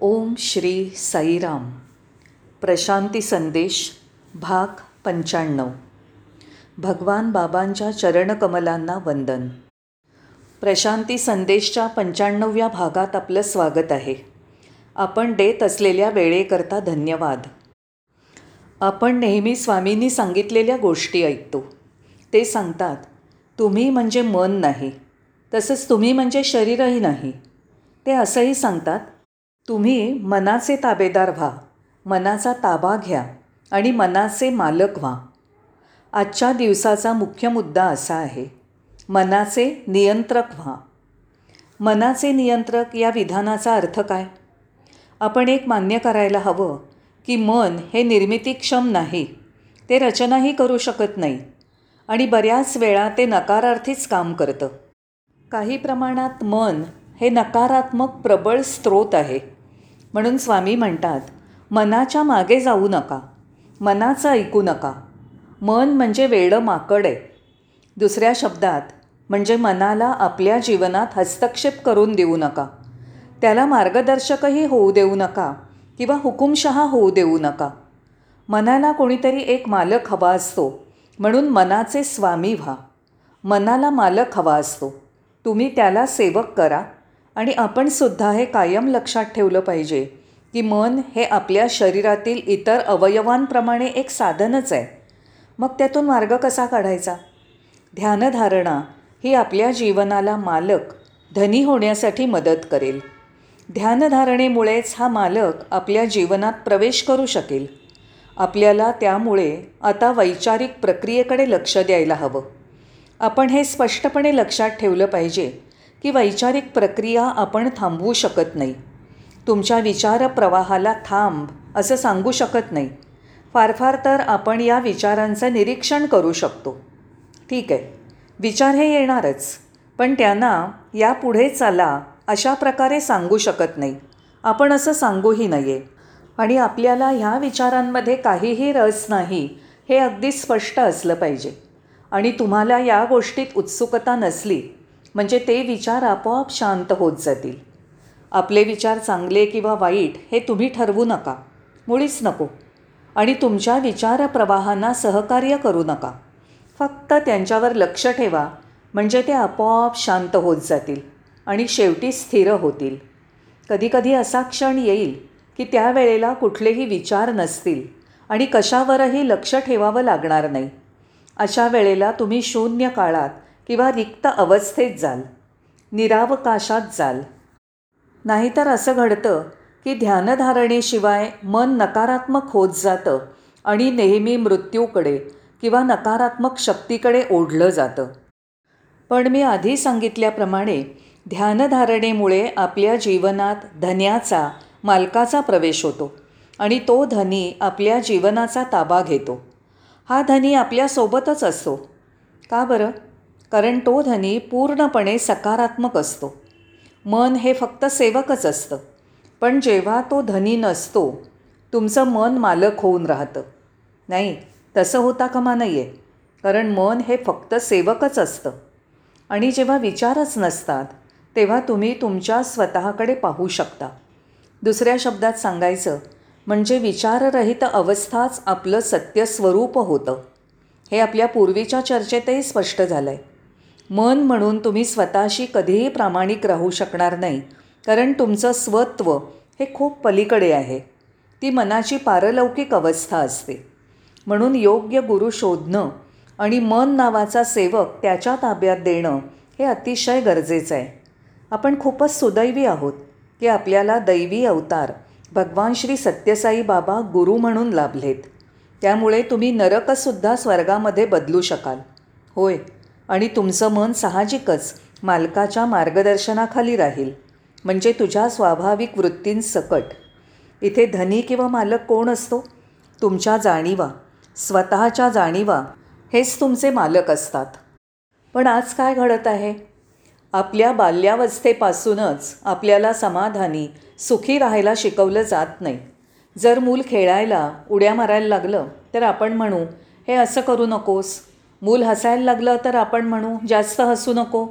ओम श्री साईराम. प्रशांती संदेश भाग पंच्याण्णव. भगवान बाबांच्या चरणकमलांना वंदन. प्रशांती संदेशच्या पंच्याण्णव्या भागात आपलं स्वागत आहे. आपण देत असलेल्या वेळेकरता धन्यवाद. आपण नेहमी स्वामींनी सांगितलेल्या गोष्टी ऐकतो. ते सांगतात तुम्ही म्हणजे मन नाही तसंच तुम्ही म्हणजे शरीरही नाही. ते असंही सांगतात तुम्ही मनाचे ताबेदार व्हा मनाचा ताबा घ्या आणि मनाचे मालक व्हा. आजच्या दिवसाचा मुख्य मुद्दा असा आहे मनाचे नियंत्रक व्हा. मनाचे नियंत्रक या विधानाचा अर्थ काय? आपण एक मान्य करायला हवं की मन हे निर्मितीक्षम नाही ते रचनाही करू शकत नाही आणि बऱ्याच वेळा ते नकारार्थीच काम करतं. काही प्रमाणात मन हे नकारात्मक प्रबळ स्रोत आहे. म्हणून स्वामी म्हणतात मनाच्या मागे जाऊ नका मनाचं ऐकू नका. मन म्हणजे वेडं माकड. आहे दुसऱ्या शब्दात म्हणजे मनाला आपल्या जीवनात हस्तक्षेप करून देऊ नका. त्याला मार्गदर्शकही होऊ देऊ नका किंवा हुकुमशहा होऊ देऊ नका. मनाला कोणीतरी एक मालक हवा असतो म्हणून मनाचे स्वामी व्हा. मनाला मालक हवा असतो. तुम्ही त्याला सेवक करा. आणि आपणसुद्धा हे कायम लक्षात ठेवलं पाहिजे की मन हे आपल्या शरीरातील इतर अवयवांप्रमाणे एक साधनच आहे. मग त्यातून मार्ग कसा काढायचा? ध्यानधारणा ही आपल्या जीवनाला मालक धनी होण्यासाठी मदत करेल. ध्यानधारणेमुळेच हा मालक आपल्या जीवनात प्रवेश करू शकेल. आपल्याला त्यामुळे आता वैचारिक प्रक्रियेकडे लक्ष द्यायला हवं. आपण हे स्पष्टपणे लक्षात ठेवलं पाहिजे की वैचारिक प्रक्रिया आपण थांबवू शकत नाही. तुमच्या विचार प्रवाहाला थांब असं सांगू शकत नाही. फार फार तर आपण या विचारांचं निरीक्षण करू शकतो. ठीक आहे विचार हे येणारच पण त्यांना यापुढे चला अशा प्रकारे सांगू शकत नाही. आपण असं सांगूही नये आणि आपल्याला ह्या विचारांमध्ये काहीही रस नाही हे अगदी स्पष्ट असलं पाहिजे. आणि तुम्हाला या गोष्टीत उत्सुकता नसली म्हणजे ते विचार आपोआप शांत होत जातील. आपले विचार चांगले किंवा वाईट हे तुम्ही ठरवू नका. मुळीच नको. आणि तुमच्या विचारप्रवाहांना सहकार्य करू नका. फक्त त्यांच्यावर लक्ष ठेवा. म्हणजे ते आपोआप शांत होत जातील आणि शेवटी स्थिर होतील. कधीकधी असा क्षण येईल की त्यावेळेला कुठलेही विचार नसतील आणि कशावरही लक्ष ठेवावं लागणार नाही. अशा वेळेला तुम्ही शून्य काळात किंवा रिक्त अवस्थेत जाल. निरावकाशात जाल. नाहीतर असं घडतं की ध्यानधारणेशिवाय मन नकारात्मक होत जातं आणि नेहमी मृत्यूकडे किंवा नकारात्मक शक्तीकडे ओढलं जातं. पण मी आधी सांगितल्याप्रमाणे ध्यानधारणेमुळे आपल्या जीवनात धन्याचा मालकाचा प्रवेश होतो आणि तो धनी आपल्या जीवनाचा ताबा घेतो. हा धनी आपल्यासोबतच असतो. का बरं? कारण तो धनी पूर्णपणे सकारात्मक असतो. मन हे फक्त सेवकच असतं. पण जेव्हा तो धनी नसतो तुमचं मन मालक होऊन राहतं. नाही तसं होता कमा नाही आहे कारण मन हे फक्त सेवकच असतं. आणि जेव्हा विचारच नसतात तेव्हा तुम्ही तुमच्या स्वतःकडे पाहू शकता. दुसऱ्या शब्दात सांगायचं म्हणजे विचाररहित अवस्थाच आपलं सत्य स्वरूप होतं. हे आपल्या पूर्वीच्या चर्चेतही स्पष्ट झालं आहे मन म्हणून तुम्ही स्वतःशी कधीही प्रामाणिक राहू शकणार नाही कारण तुमचं स्वत्व हे खूप पलीकडे आहे. ती मनाची पारलौकिक अवस्था असते. म्हणून योग्य गुरु शोधणं आणि मन नावाचा सेवक त्याच्या ताब्यात देणं हे अतिशय गरजेचं आहे. आपण खूपच सुदैवी आहोत की आपल्याला दैवी अवतार भगवान श्री सत्यसाई बाबा गुरु म्हणून लाभलेत. त्यामुळे तुम्ही नरकसुद्धा स्वर्गामध्ये बदलू शकाल. होय. आणि तुमचं मन साहजिकच मालकाच्या मार्गदर्शनाखाली राहील म्हणजे तुझ्या स्वाभाविक वृत्तींसकट इथे धनी किंवा मालक कोण असतो? तुमच्या जाणीवा स्वतःच्या जाणीवा हेच तुमचे मालक असतात. पण आज काय घडत आहे? आपल्या बाल्यावस्थेपासूनच आपल्याला समाधानी सुखी राहायला शिकवलं जात नाही. जर मूल खेळायला उड्या मारायला लागलं तर आपण म्हणू हे असं करू नकोस. मूल हसायला लागलं तर आपण म्हणू जास्त हसू नको.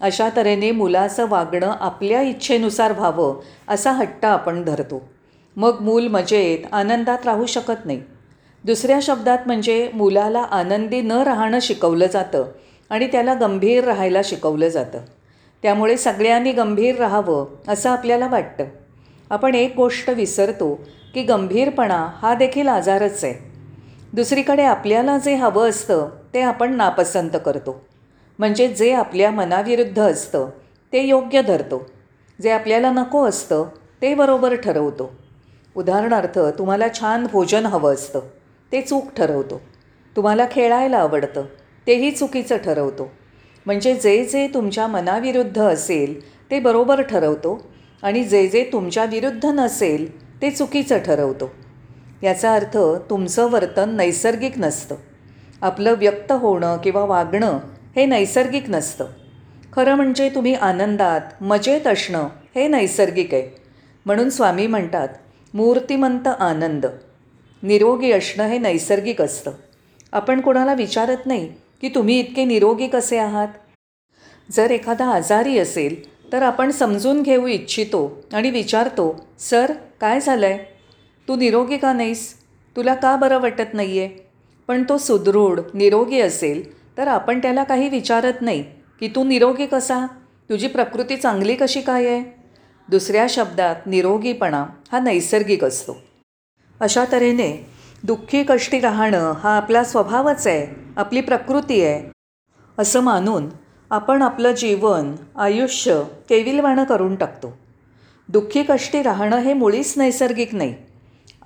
अशा तऱ्हेने मुलाचं वागणं आपल्या इच्छेनुसार व्हावं असा हट्ट आपण धरतो. मग मूल मजेत आनंदात राहू शकत नाही. दुसऱ्या शब्दात म्हणजे मुलाला आनंदी न राहणं शिकवलं जातं आणि त्याला गंभीर राहायला शिकवलं जातं. त्यामुळे सगळ्यांनी गंभीर राहावं असं आपल्याला वाटतं. आपण एक गोष्ट विसरतो की गंभीरपणा हा देखील आजारच आहे. दुसरीकडे आपल्याला जे हवं असतं ते आपण नापसंत करतो. म्हणजे जे आपल्या मनाविरुद्ध असतं ते योग्य धरतो. जे आपल्याला नको असतं ते बरोबर ठरवतो. उदाहरणार्थ तुम्हाला छान भोजन हवं असतं ते चूक ठरवतो. तुम्हाला खेळायला आवडतं तेही चुकीचं ठरवतो. म्हणजे जे जे तुमच्या मनाविरुद्ध असेल ते बरोबर ठरवतो आणि जे जे तुमच्या विरुद्ध नसेल ते चुकीचं ठरवतो. याचा अर्थ तुमचं वर्तन नैसर्गिक नसतं. आपलं व्यक्त होणं किंवा वागणं हे नैसर्गिक नसतं. खरं म्हणजे तुम्ही आनंदात मजेत असणं हे नैसर्गिक आहे. म्हणून स्वामी म्हणतात मूर्तिमंत आनंद. निरोगी असणं हे नैसर्गिक असतं. आपण कोणाला विचारत नाही की तुम्ही इतके निरोगी कसे आहात? जर एखादा आजारी असेल तर आपण समजून घेऊ इच्छितो आणि विचारतो सर काय झालं आहे तू निरोगी का नाहीस? तुला का बरं वाटत नाही आहे पण तो सुदृढ निरोगी असेल तर आपण त्याला काही विचारत नाही की तू निरोगी कसा? तुझी प्रकृती चांगली कशी काय आहे? दुसऱ्या शब्दात निरोगीपणा हा नैसर्गिक असतो. अशा तऱ्हेने दुःखी कष्टी राहणं हा आपला स्वभावच आहे आपली प्रकृती आहे. असं मानून आपण आपलं जीवन आयुष्य केविलवाणं करून टाकतो. दुःखी कष्टी राहणं हे मुळीच नैसर्गिक नाही.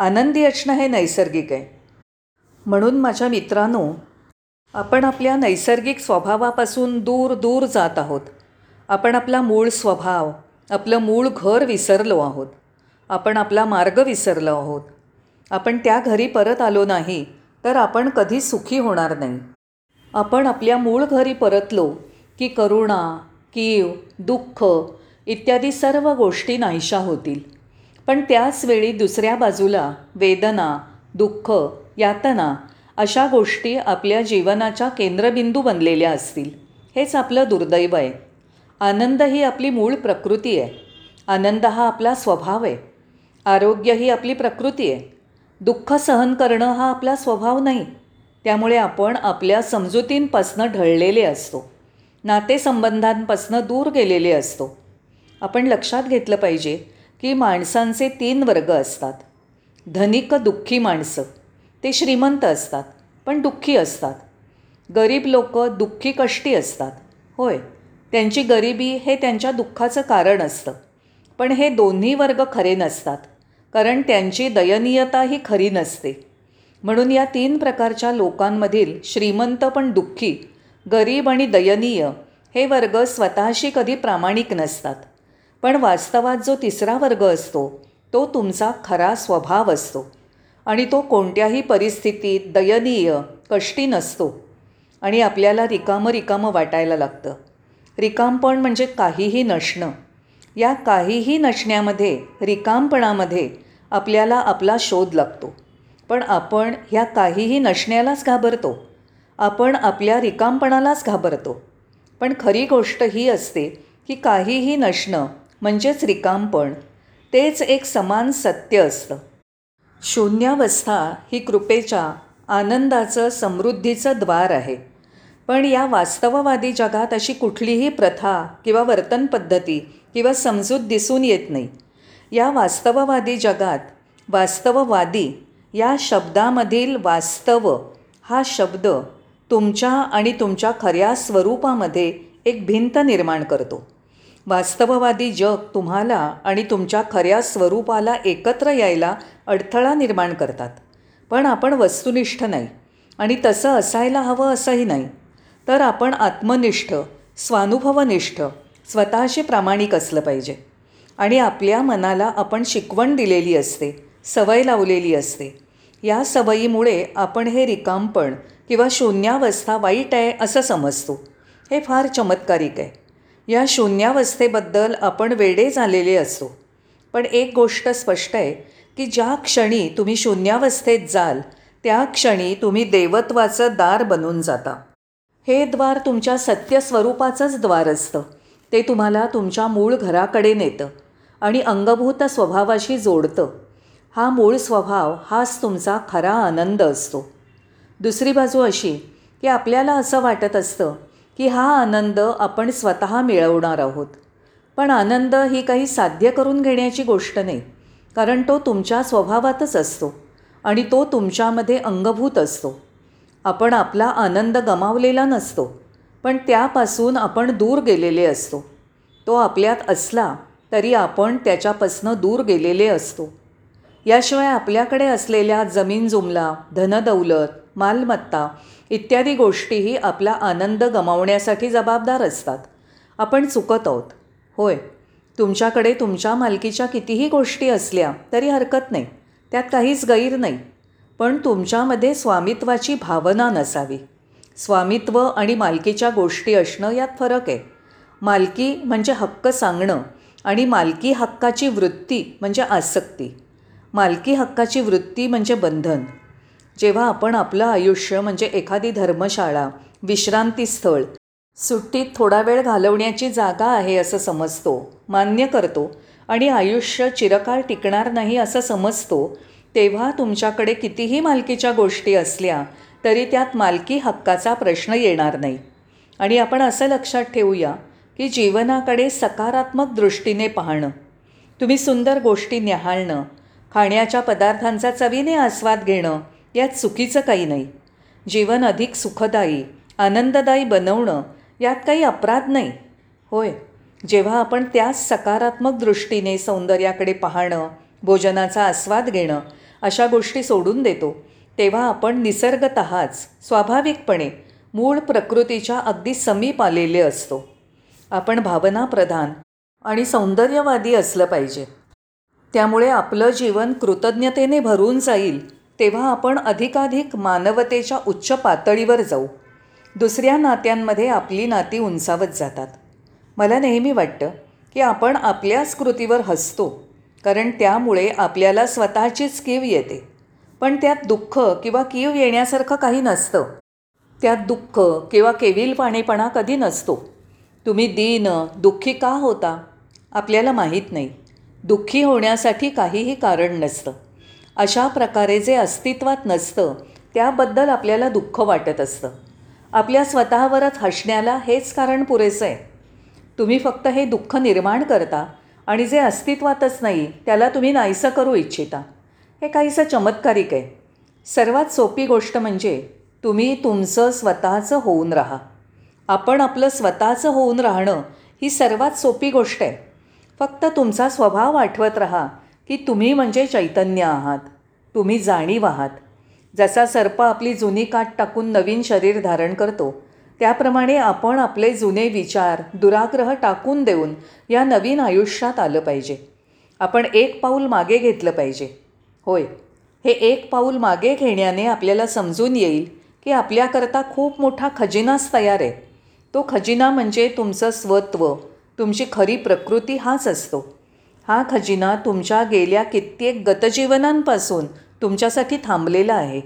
आनंदी असणं हे नैसर्गिक आहे. म्हणून माझ्या मित्रांनो आपण आपल्या नैसर्गिक स्वभावापासून दूर दूर जात आहोत. आपण आपला मूळ स्वभाव आपलं मूळ घर विसरलो आहोत. आपण आपला मार्ग विसरलो आहोत. आपण त्या घरी परत आलो नाही तर आपण कधी सुखी होणार नाही. आपण आपल्या मूळ घरी परतलो की करुणा कीव दुःख इत्यादी सर्व गोष्टी नाहीशा होतील. पण त्याच वेळी दुसऱ्या बाजूला वेदना दुःख यातना अशा गोष्टी आपल्या जीवनाच्या केंद्रबिंदू बनलेल्या असतील. हेच आपलं दुर्दैव आहे. आनंद ही आपली मूळ प्रकृती आहे. आनंद हा आपला स्वभाव आहे. आरोग्य ही आपली प्रकृती आहे. दुःख सहन करणं हा आपला स्वभाव नाही. त्यामुळे आपण आपल्या समजुतींपासनं ढळलेले असतो. नातेसंबंधांपासनं दूर गेलेले असतो. आपण लक्षात घेतलं पाहिजे की माणसांचे तीन वर्ग असतात. धनिक दुःखी माणसं. ते श्रीमंत असतात पण दुःखी असतात. गरीब लोक दुःखी कष्टी असतात. होय त्यांची गरिबी हे त्यांच्या दुःखाचं कारण असतं. पण हे दोन्ही वर्ग खरे नसतात कारण त्यांची दयनीयता ही खरी नसते. म्हणून या तीन प्रकारच्या लोकांमधील श्रीमंत पण दुःखी गरीब आणि दयनीय हे वर्ग स्वतःशी कधी प्रामाणिक नसतात. पण वास्तवात जो तिसरा वर्ग असतो तो तुमचा खरा स्वभाव असतो. आणि तो कोणत्याही परिस्थितीत दयनीय कष्टी नसतो. आणि आपल्याला रिकामं रिकामं वाटायला लागतं. रिकामपण म्हणजे काहीही नसणं या काहीही नसण्यामध्ये रिकामपणामध्ये आपल्याला आपला शोध लागतो. पण आपण ह्या काहीही नसण्यालाच घाबरतो. आपण आपल्या रिकामपणालाच घाबरतो. पण खरी गोष्ट ही असते की काहीही नसणं म्हणजेच रिकामपण तेच एक समान सत्य असतं. शून्यावस्था ही कृपेच्या आनंदाचं समृद्धीचं द्वार आहे. पण या वास्तववादी जगात अशी कुठलीही प्रथा किंवा वर्तन पद्धती किंवा समजूत दिसून येत नाही. या वास्तववादी जगात वास्तववादी या शब्दामधील वास्तव हा शब्द तुमच्या आणि तुमच्या खऱ्या स्वरूपामध्ये एक भिंत निर्माण करतो. वास्तववादी जग तुम्हाला आणि तुमच्या खऱ्या स्वरूपाला एकत्र यायला अडथळा निर्माण करतात. पण आपण वस्तुनिष्ठ नाही आणि तसं असायला हवं असंही नाही. तर आपण आत्मनिष्ठ स्वानुभवनिष्ठ स्वतःशी प्रामाणिक असलं पाहिजे. आणि आपल्या मनाला आपण शिकवण दिलेली असते सवय लावलेली असते. या सवयीमुळे आपण हे रिकामपण किंवा शून्यावस्था वाईट आहे असं समजतो. हे फार चमत्कारिक आहे. या शून्यावस्थेबद्दल आपण वेडे झालेले असतो पण एक गोष्ट स्पष्ट आहे की ज्या क्षणी तुम्ही शून्यावस्थेत जाल त्या क्षणी तुम्ही देवत्वाचं दार बनून जाता. हे द्वार तुमच्या सत्य स्वरूपाचंच द्वार असतं. ते तुम्हाला तुमच्या मूळ घराकडे नेतं आणि अंगभूत स्वभावाशी जोडतं. हा मूळ स्वभाव हाच तुमचा खरा आनंद असतो. दुसरी बाजू अशी की आपल्याला असं वाटत असतं की हा आनंद आपण स्वतः मिळवणार आहोत. पण आनंद ही काही साध्य करून घेण्याची गोष्ट नाही कारण तो तुमच्या स्वभावातच असतो आणि तो तुमच्यामध्ये अंगभूत असतो. आपण आपला आनंद गमावलेला नसतो पण त्यापासून आपण दूर गेलेले असतो. तो आपल्यात असला तरी आपण त्याच्यापासनं दूर गेलेले असतो. याशिवाय आपल्याकडे असलेल्या जमीन जुमला धनदौलत मालमत्ता इत्यादी गोष्टीही आपला आनंद गमावण्यासाठी जबाबदार असतात. आपण चुकत आहोत. होय तुमच्याकडे तुमच्या मालकीच्या कितीही गोष्टी असल्या तरी हरकत नाही. त्यात काहीच गैर नाही. पण तुमच्यामध्ये स्वामित्वाची भावना नसावी. स्वामित्व आणि मालकीच्या गोष्टी असणं यात फरक आहे. मालकी म्हणजे हक्क सांगणं आणि मालकी हक्काची वृत्ती म्हणजे आसक्ती. मालकी हक्काची वृत्ती म्हणजे बंधन. जेव्हा आपण आपलं आयुष्य म्हणजे एखादी धर्मशाळा विश्रांतीस्थळ सुट्टीत थोडा वेळ घालवण्याची जागा आहे असं समजतो मान्य करतो आणि आयुष्य चिरकाळ टिकणार नाही असं समजतो तेव्हा तुमच्याकडे कितीही मालकीच्या गोष्टी असल्या तरी त्यात मालकी हक्काचा प्रश्न येणार नाही. आणि आपण असं लक्षात ठेवूया की जीवनाकडे सकारात्मक दृष्टीने पाहणं तुम्ही सुंदर गोष्टी न्याहाळणं खाण्याच्या पदार्थांचा चवीने आस्वाद घेणं यात चुकीचं काही नाही. जीवन अधिक सुखदायी आनंददायी बनवणं यात काही अपराध नाही. होय जेव्हा आपण त्याच सकारात्मक दृष्टीने सौंदर्याकडे पाहणं भोजनाचा आस्वाद घेणं अशा गोष्टी सोडून देतो तेव्हा आपण निसर्गतःच स्वाभाविकपणे मूळ प्रकृतीच्या अगदी समीप आलेले असतो. आपण भावनाप्रधान आणि सौंदर्यवादी असलं पाहिजे. त्यामुळे आपलं जीवन कृतज्ञतेने भरून जाईल तेव्हा आपण अधिकाधिक मानवतेच्या उच्च पातळीवर जाऊ. दुसऱ्या नात्यांमध्ये आपली नाती उंचावत जातात. मला नेहमी वाटतं की आपण आपल्याच कृतीवर हसतो कारण त्यामुळे आपल्याला स्वतःचीच कीव येते. पण त्यात दुःख किंवा कीव येण्यासारखं काही नसतं. त्यात दुःख किंवा केविलपाणेपणा कधी नसतो. तुम्ही दीन दुःखी का होता? आपल्याला माहीत नाही. दुःखी होण्यासाठी काहीही कारण नसतं. अशा प्रकारे जे अस्तित्वात नसतं त्याबद्दल आपल्याला दुःख वाटत असतं. आपल्या स्वतःवरच हसण्याला हेच कारण पुरेसं आहे. तुम्ही फक्त हे दुःख निर्माण करता आणि जे अस्तित्वातच नाही त्याला तुम्ही नाहीसं करू इच्छिता. हे काहीसं चमत्कारिक आहे. सर्वात सोपी गोष्ट म्हणजे तुम्ही तुमचं स्वतःचं होऊन राहा. आपण आपलं स्वतःचं होऊन राहणं ही सर्वात सोपी गोष्ट आहे. फक्त तुमचा स्वभाव आठवत राहा की तुम्ही म्हणजे चैतन्य आहात. तुम्ही जाणीव आहात. जसा सर्प आपली जुनी काठ टाकून नवीन शरीर धारण करतो त्याप्रमाणे आपण आपले जुने विचार दुराग्रह टाकून देऊन या नवीन आयुष्यात आलं पाहिजे. आपण एक पाऊल मागे घेतलं पाहिजे. होय हे एक पाऊल मागे घेण्याने आपल्याला समजून येईल की आपल्याकरता खूप मोठा खजिनाच तयार आहे. तो खजिना म्हणजे तुमचं स्वत्व तुमची खरी प्रकृती हाच असतो. हा खजिना तुमच्या गेल्या कित्येक गतजीवनांपासून तुमच्यासाठी थांबलेला आहे.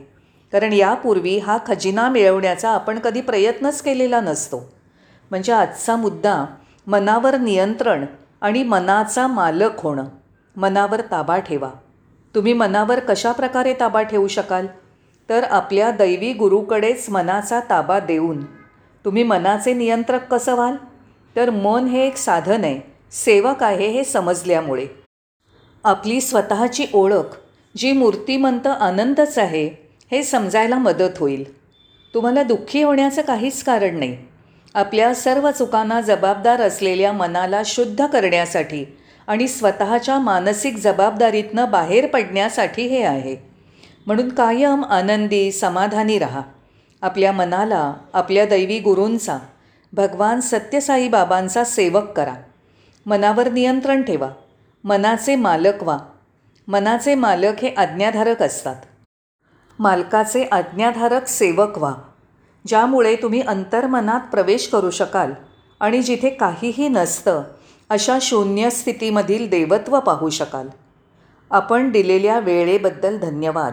कारण यापूर्वी हा खजिना मिळवण्याचा आपण कधी प्रयत्नच केलेला नसतो. म्हणजे आजचा मुद्दा मनावर नियंत्रण आणि मनाचा मालक होणं. मनावर ताबा ठेवा. तुम्ही मनावर कशा प्रकारे ताबा ठेवू शकाल? तर आपल्या दैवी गुरुकडेच मनाचा ताबा देऊन. तुम्ही मनाचे नियंत्रक कसं व्हाल? तर मन हे एक साधन आहे. सेवक आहे हे समजल्यामुळे. आपली स्वतःची ओळख जी मूर्तिमंत आनंदच आहे हे समजायला मदत होईल. तुम्हाला दुःखी होण्याचं काहीच कारण नाही. आपल्या सर्व चुकांना जबाबदार असलेल्या मनाला शुद्ध करण्यासाठी आणि स्वतःच्या मानसिक जबाबदारीतनं बाहेर पडण्यासाठी हे आहे. म्हणून कायम आनंदी समाधानी राहा. आपल्या मनाला आपल्या दैवी गुरूंचा भगवान सत्यसाई बाबांचा सेवक करा. मनावर नियंत्रण ठेवा. मनाचे मालक व्हा. मनाचे मालक हे आज्ञाधारक असतात. मालकाचे आज्ञाधारक सेवक व्हा. ज्यामुळे तुम्ही अंतर्मनात प्रवेश करू शकाल आणि जिथे काहीही नसतं अशा शून्य स्थितीमधील देवत्व पाहू शकाल. आपण दिलेल्या वेळेबद्दल धन्यवाद.